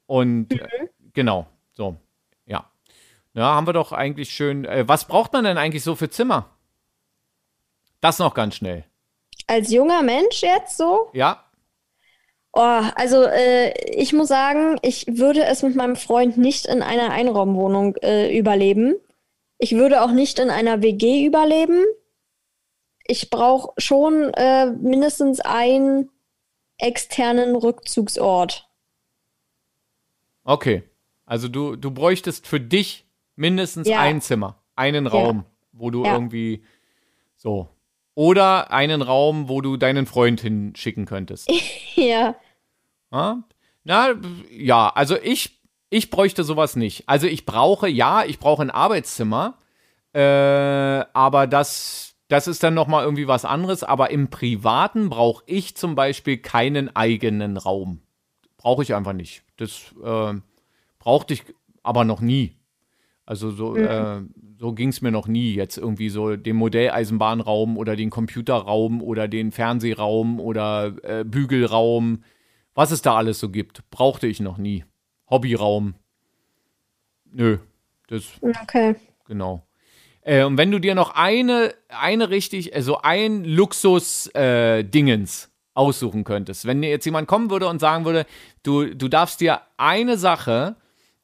Und äh, genau, so. Ja. Ja, haben wir doch eigentlich schön. Äh, was braucht man denn eigentlich so für Zimmer? Das noch ganz schnell. Als junger Mensch jetzt so? Ja, Oh, also äh, ich muss sagen, ich würde es mit meinem Freund nicht in einer Einraumwohnung äh, überleben. Ich würde auch nicht in einer WG überleben. Ich brauche schon äh, mindestens einen externen Rückzugsort. okay. Also du, du bräuchtest für dich mindestens Ja. ein Zimmer, einen Raum, wo du Ja. irgendwie so. Oder einen Raum, wo du deinen Freund hinschicken könntest. Ja. Ja? Na, ja, also ich, ich bräuchte sowas nicht. Also ich brauche, ja, ich brauche ein Arbeitszimmer, äh, aber das, das ist dann nochmal irgendwie was anderes. Aber im Privaten brauche ich zum Beispiel keinen eigenen Raum. Brauche ich einfach nicht. Das äh, brauchte ich aber noch nie. Also so, äh, so ging es mir noch nie. Jetzt irgendwie so den Modelleisenbahnraum oder den Computerraum oder den Fernsehraum oder äh, Bügelraum, was es da alles so gibt, brauchte ich noch nie. Hobbyraum. Nö, das Okay. genau. Äh, und wenn du dir noch eine, eine richtig, also ein Luxus-Dingens aussuchen könntest, wenn dir jetzt jemand kommen würde und sagen würde, du, du darfst dir eine Sache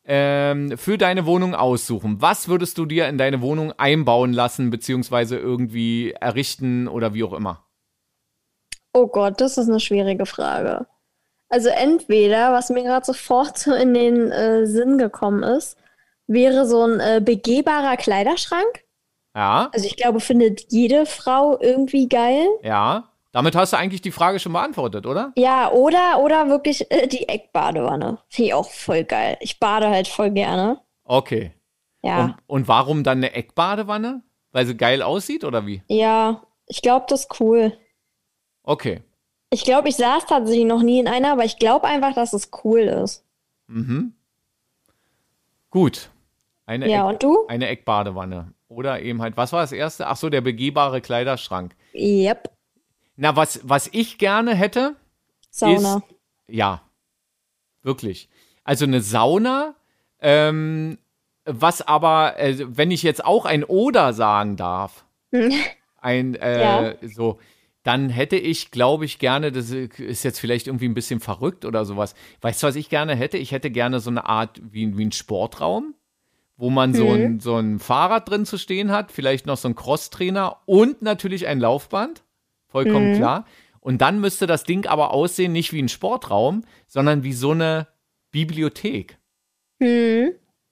ähm, für deine Wohnung aussuchen, was würdest du dir in deine Wohnung einbauen lassen, beziehungsweise irgendwie errichten oder wie auch immer? Oh Gott, das ist eine schwierige Frage. Also entweder, was mir gerade sofort so in den äh, Sinn gekommen ist, wäre so ein äh, begehbarer Kleiderschrank. Ja, Also ich glaube, findet jede Frau irgendwie geil. ja. Damit hast du eigentlich die Frage schon beantwortet, oder? Ja, oder, oder wirklich äh, die Eckbadewanne. Finde ich auch voll geil. Ich bade halt voll gerne. Okay. Ja. Und, und warum dann eine Eckbadewanne? Weil sie geil aussieht oder wie? Ja, ich glaube, das ist cool. Okay. Ich glaube, ich saß tatsächlich noch nie in einer, aber ich glaube einfach, dass es cool ist. Mhm. Gut. Eine, Ja, Eck, und du? eine Eckbadewanne. Oder eben halt, was war das erste? Ach so, der begehbare Kleiderschrank. Yep. Na, was, was ich gerne hätte, Sauna. ja, wirklich. Also eine Sauna, ähm, was aber, äh, wenn ich jetzt auch ein Oder sagen darf, ein, äh, Ja. so, dann hätte ich, glaube ich, gerne, das ist jetzt vielleicht irgendwie ein bisschen verrückt oder sowas. Weißt du, was ich gerne hätte? Ich hätte gerne so eine Art wie, wie ein Sportraum, wo man so, ein, so ein Fahrrad drin zu stehen hat, vielleicht noch so ein Crosstrainer und natürlich ein Laufband. Vollkommen Mhm. klar. Und dann müsste das Ding aber aussehen, nicht wie ein Sportraum, sondern wie so eine Bibliothek. Hm.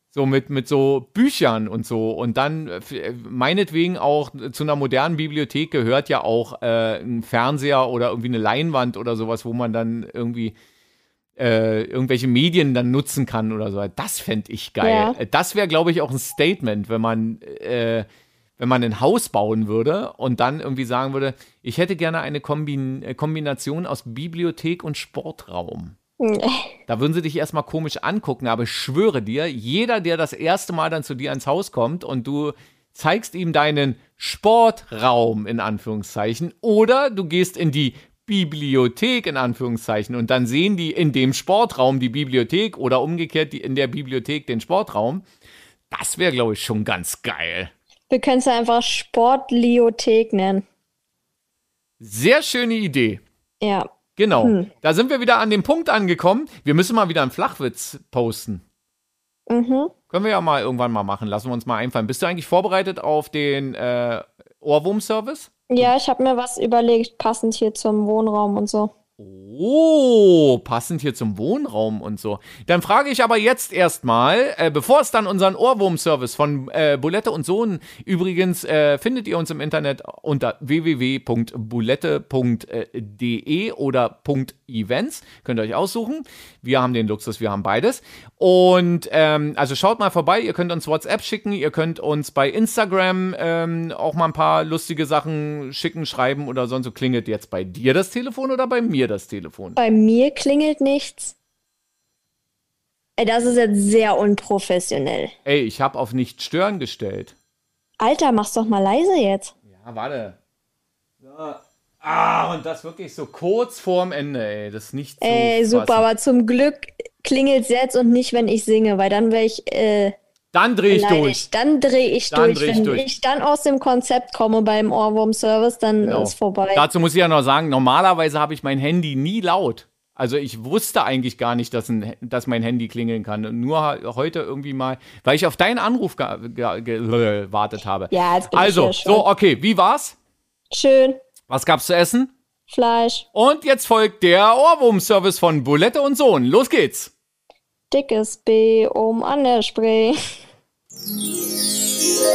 So mit, mit so Büchern und so. Und dann äh, meinetwegen auch zu einer modernen Bibliothek gehört ja auch äh, ein Fernseher oder irgendwie eine Leinwand oder sowas, wo man dann irgendwie äh, irgendwelche Medien dann nutzen kann oder so. Das fände ich geil. Ja. Äh, Das wäre, glaube ich, auch ein Statement, wenn man, äh, wenn man ein Haus bauen würde und dann irgendwie sagen würde, ich hätte gerne eine Kombin Kombination aus Bibliothek und Sportraum. Da würden sie dich erstmal komisch angucken, aber ich schwöre dir, jeder, der das erste Mal dann zu dir ins Haus kommt und du zeigst ihm deinen Sportraum in Anführungszeichen oder du gehst in die Bibliothek in Anführungszeichen und dann sehen die in dem Sportraum die Bibliothek oder umgekehrt die in der Bibliothek den Sportraum. Das wäre, glaube ich, schon ganz geil. Wir können es einfach Sportliothek nennen. Sehr schöne Idee. Ja. Genau. Hm. Da sind wir wieder an dem Punkt angekommen. Wir müssen mal wieder einen Flachwitz posten. Mhm. Können wir ja mal irgendwann mal machen. Lassen wir uns mal einfallen. Bist du eigentlich vorbereitet auf den äh, Ohrwurm-Service? Ja, ich habe mir was überlegt, passend hier zum Wohnraum und so. Oh, passend hier zum Wohnraum und so. Dann frage ich aber jetzt erstmal, äh, bevor es dann unseren Ohrwurm-Service von äh, Bulette und Sohn, übrigens äh, findet ihr uns im Internet unter www.bulette.de oder .events. Könnt ihr euch aussuchen. Wir haben den Luxus, wir haben beides. Und ähm, also schaut mal vorbei, ihr könnt uns WhatsApp schicken, ihr könnt uns bei Instagram ähm, auch mal ein paar lustige Sachen schicken, schreiben oder sonst so. Klingelt jetzt bei dir das Telefon oder bei mir das Telefon? Bei mir klingelt nichts. Ey, das ist jetzt sehr unprofessionell. Ey, ich habe auf nicht stören gestellt. Alter, mach's doch mal leise jetzt. Ja, warte. So. Ah, und das wirklich so kurz vorm Ende, ey. Das ist nicht so. Ey, super, fassen. aber zum Glück klingelt's jetzt und nicht, wenn ich singe, weil dann wäre ich äh, Dann dreh ich durch. beleidigt. Dann drehe ich Dann durch. dreh ich wenn durch. ich dann aus dem Konzept komme beim Ohrwurm-Service, dann Genau. ist vorbei. Dazu muss ich ja noch sagen, normalerweise habe ich mein Handy nie laut. Also ich wusste eigentlich gar nicht, dass, ein, dass mein Handy klingeln kann. Nur heute irgendwie mal, weil ich auf deinen Anruf ge- ge- ge- gewartet habe. ja, jetzt bin ich also, schon. so, okay, wie war's? Schön. Was gab's zu essen? Fleisch. Und jetzt folgt der Ohrwurm-Service von Bulette und Sohn. Los geht's. Dickes B oben an der Spree. Yeah.